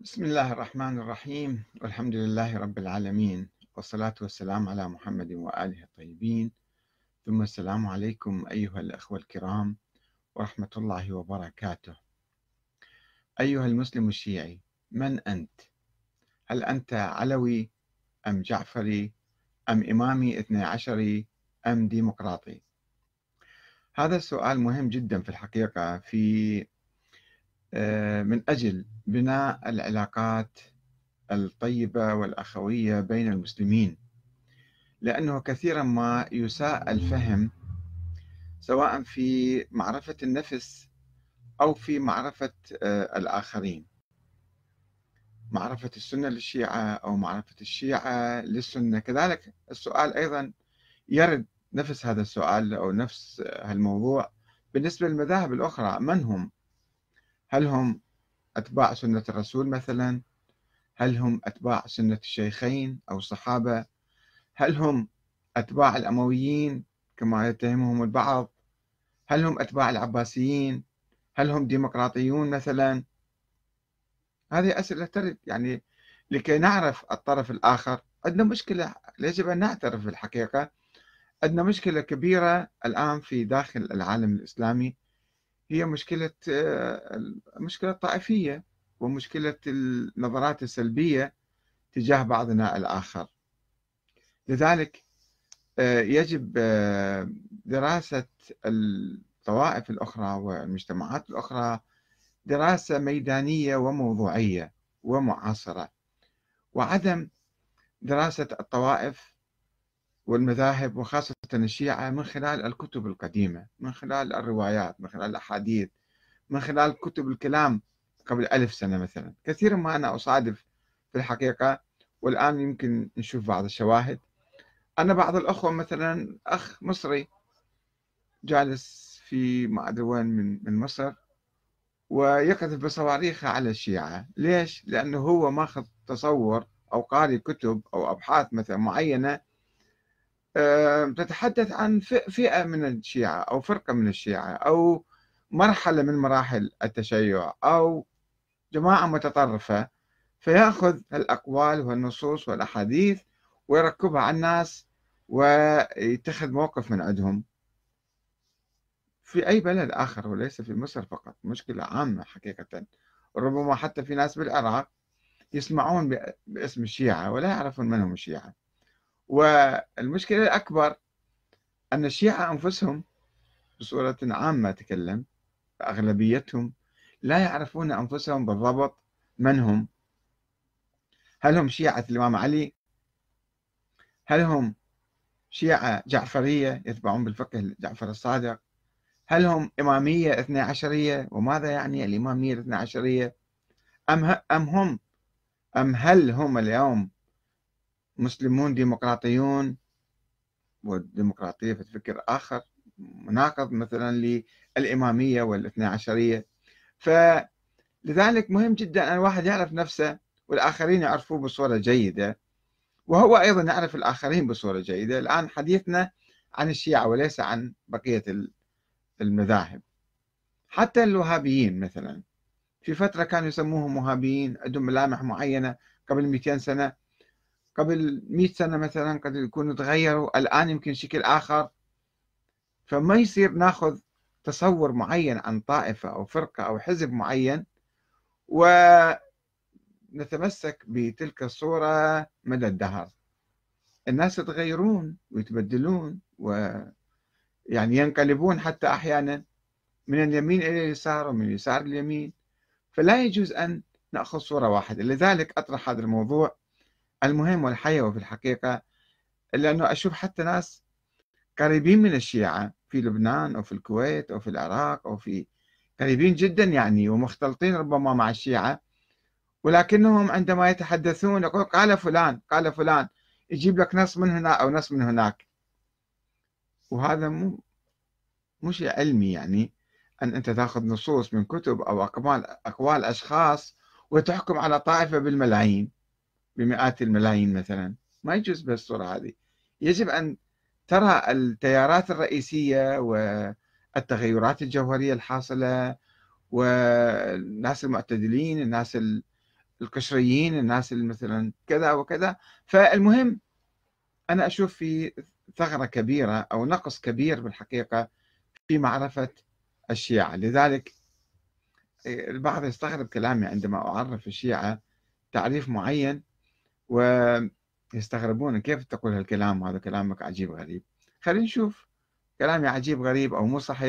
بسم الله الرحمن الرحيم والحمد لله رب العالمين والصلاة والسلام على محمد وآله الطيبين ثم السلام عليكم أيها الأخوة الكرام ورحمة الله وبركاته أيها المسلم الشيعي من أنت؟ هل أنت علوي أم جعفري أم إمامي اثني عشري أم ديمقراطي؟ هذا السؤال مهم جدا في الحقيقة في من أجل بناء العلاقات الطيبة والأخوية بين المسلمين لأنه كثيرا ما يساء الفهم سواء في معرفة النفس أو في معرفة آه، الآخرين. معرفة السنة للشيعة أو معرفة الشيعة للسنة. كذلك السؤال أيضا يرد نفس هذا السؤال أو نفس هالموضوع بالنسبة للمذاهب الأخرى. من هم؟ هل هم أتباع سنة الرسول مثلا؟ هل هم أتباع سنة الشيخين أو الصحابة؟ هل هم أتباع الأمويين كما يتهمهم البعض؟ هل هم أتباع العباسيين؟ هل هم ديمقراطيون مثلا؟ هذه أسئلة ترد يعني لكي نعرف الطرف الآخر. عندنا مشكلة يجب أن نعترف بالحقيقة؟ عندنا مشكلة كبيرة الآن في داخل العالم الإسلامي. هي مشكلة مشكلة طائفية ومشكلة النظرات السلبية تجاه بعضنا الآخر. لذلك يجب دراسة الطوائف الأخرى والمجتمعات الأخرى دراسة ميدانية وموضوعية ومعاصرة. وعدم دراسة الطوائف والمذاهب وخاصة الشيعة من خلال الكتب القديمة من خلال الروايات من خلال الأحاديث من خلال كتب الكلام قبل ألف سنة مثلا. كثيرا ما أنا أصادف في الحقيقة والآن يمكن نشوف بعض الشواهد. أنا بعض الأخوة مثلا أخ مصري جالس في ما أدري وين من من مصر ويقذف بصواريخه على الشيعة. ليش؟ لأنه هو ماخذ تصور أو قاري كتب أو أبحاث مثلا معينة تتحدث عن فئة من الشيعة أو فرقة من الشيعة أو مرحلة من مراحل التشيع أو جماعة متطرفة فيأخذ الأقوال والنصوص والأحاديث ويركبها على الناس ويتخذ موقف من عندهم. في أي بلد آخر وليس في مصر فقط مشكلة عامة حقيقة. ربما حتى في ناس بالعراق يسمعون باسم الشيعة ولا يعرفون من هم الشيعة. والمشكلة الأكبر أن الشيعة أنفسهم بصورة عامة أتكلم أغلبيتهم لا يعرفون أنفسهم بالضبط من هم. هل هم شيعة الإمام علي؟ هل هم شيعة جعفرية يتبعون بالفقه جعفر الصادق؟ هل هم إمامية اثنى عشرية؟ وماذا يعني الإمامية الاثنى عشرية؟ أم, أم هم؟ أم هل هم اليوم مسلمون ديمقراطيون والديمقراطية في فكر آخر مناقض مثلا للإمامية والإثنى عشرية. فلذلك مهم جدا أن الواحد يعرف نفسه والآخرين يعرفوه بصورة جيدة. وهو أيضا يعرف الآخرين بصورة جيدة. الآن حديثنا عن الشيعة وليس عن بقية المذاهب. حتى الوهابيين مثلا في فترة كانوا يسموهم وهابيين عندهم ملامح معينة قبل 200 سنة. قبل 100 سنة مثلا قد يكونوا تغيروا الآن يمكن شكل آخر. فما يصير ناخذ تصور معين عن طائفة أو فرقة أو حزب معين ونتمسك بتلك الصورة مدى الدهر. الناس يتغيرون ويتبدلون ويعني ينقلبون حتى أحيانا من اليمين إلى اليسار ومن اليسار اليمين فلا يجوز أن نأخذ صورة واحدة. لذلك أطرح هذا الموضوع المهم والحيوي في الحقيقة لأنه أشوف حتى ناس قريبين من الشيعة في لبنان أو في الكويت أو في العراق أو في قريبين جدا يعني ومختلطين ربما مع الشيعة ولكنهم عندما يتحدثون يقول قال فلان قال فلان يجيب لك نص من هنا أو نص من هناك. وهذا مو مو شيء علمي يعني أن أنت تأخذ نصوص من كتب أو أقوال أقوال أشخاص وتحكم على طائفة بالملايين. بمئات الملايين مثلا. ما يجوز بالصورة هذه. يجب أن ترى التيارات الرئيسية والتغيرات الجوهرية الحاصلة والناس المعتدلين الناس القشريين الناس مثلا كذا وكذا. فالمهم أنا أشوف في ثغرة كبيرة أو نقص كبير بالحقيقة في معرفة الشيعة. لذلك البعض يستغرب كلامي عندما أعرف الشيعة تعريف معين ويستغربون كيف تقول هالكلام هذا كلامك عجيب غريب. خلينا نشوف كلامي عجيب غريب أو مو صحيح.